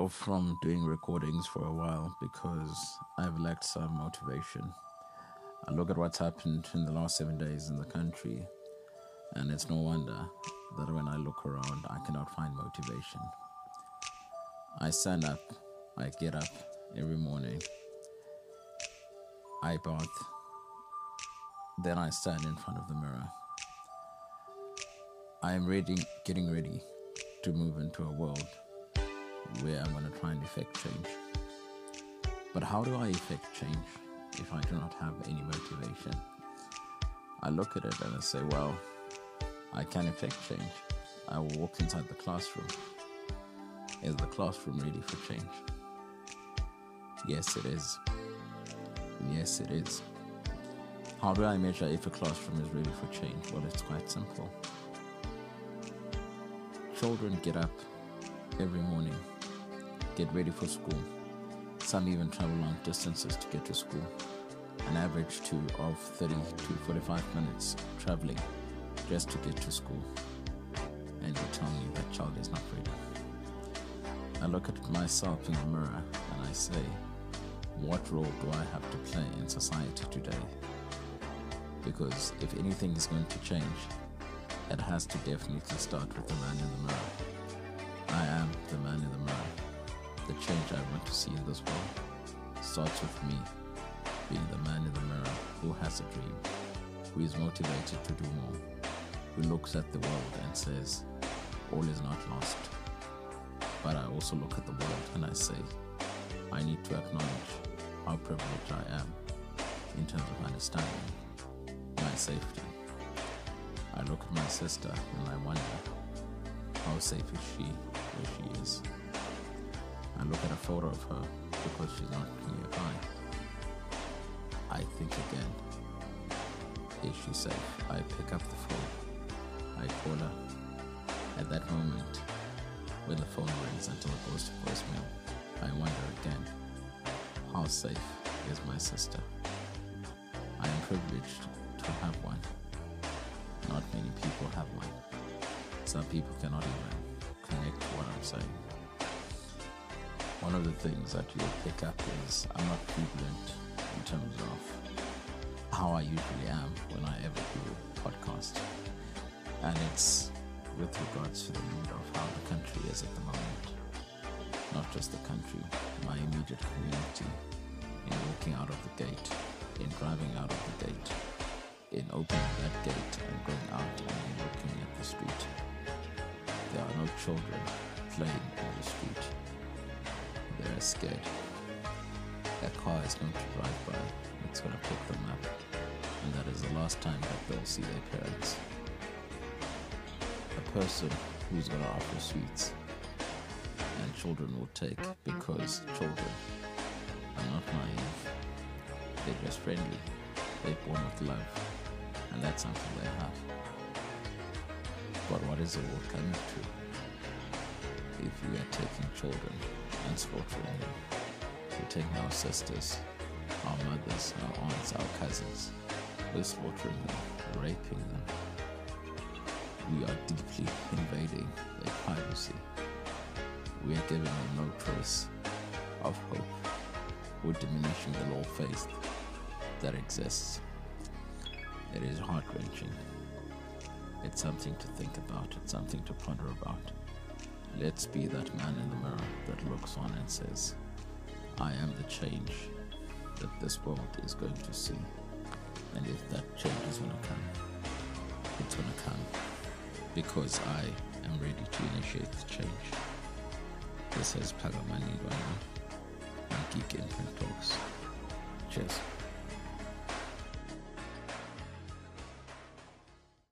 off from doing recordings for a while because I've lacked some motivation. I look at what's happened in the last seven days in the country, and it's no wonder that when I look around, I cannot find motivation. I stand up, I get up every morning, I bath, then I stand in front of the mirror. I am ready, getting ready to move into a world where I'm going to try and effect change. But how do I effect change if I do not have any motivation? I look at it and I say, well, I can effect change. I will walk inside the classroom. Is the classroom ready for change? Yes, it is. Yes, it is. How do I measure if a classroom is ready for change? Well, it's quite simple. Children get up every morning, get ready for school. Some even travel long distances to get to school. An average to of 30 to 45 minutes traveling just to get to school. And you tell me that child is not ready. I look at myself in the mirror and I say, what role do I have to play in society today? Because if anything is going to change, it has to definitely start with the man in the mirror. I am the man in the mirror. The change I want to see in this world starts with me being the man in the mirror who has a dream, who is motivated to do more, who looks at the world and says, All is not lost. But I also look at the world and I say, I need to acknowledge how privileged I am in terms of understanding my safety. I look at my sister and I wonder how safe is she where she is. I look at a photo of her because she's not nearby. I think again, is she safe? I pick up the phone. I call her. At that moment, when the phone rings until it goes to voicemail, I wonder again, how safe is my sister? I am privileged to have one. Not many people have one. Some people cannot even connect to what I'm saying. One of the things that you'll pick up is I'm not prevalent in terms of how I usually am when I ever do a podcast. And it's with regards to the mood of how the country is at the moment. Not just the country, my immediate community, in walking out of the gate, in driving out of the gate, in opening that gate and going out and looking at the street. There are no children playing on the street. They are scared. A car is going to drive by, it's going to pick them up, and that is the last time that they'll see their parents. A person who's going to offer sweets and children will take because children are not naive. They're just friendly. They're born with love. And that's something they have. But what is the world coming to if we are taking children and slaughtering them? We're taking our sisters, our mothers, our aunts, our cousins. We're them, raping them. We are deeply invading their privacy. We are giving them no trace of hope. We're diminishing the law faith that exists. It is heart wrenching. It's something to think about, it's something to ponder about. Let's be that man in the mirror that looks on and says, I am the change that this world is going to see. And if that change is going to come, it's going to come because I am ready to initiate the change. This is Pagamani on Geek Imprint Talks. Cheers.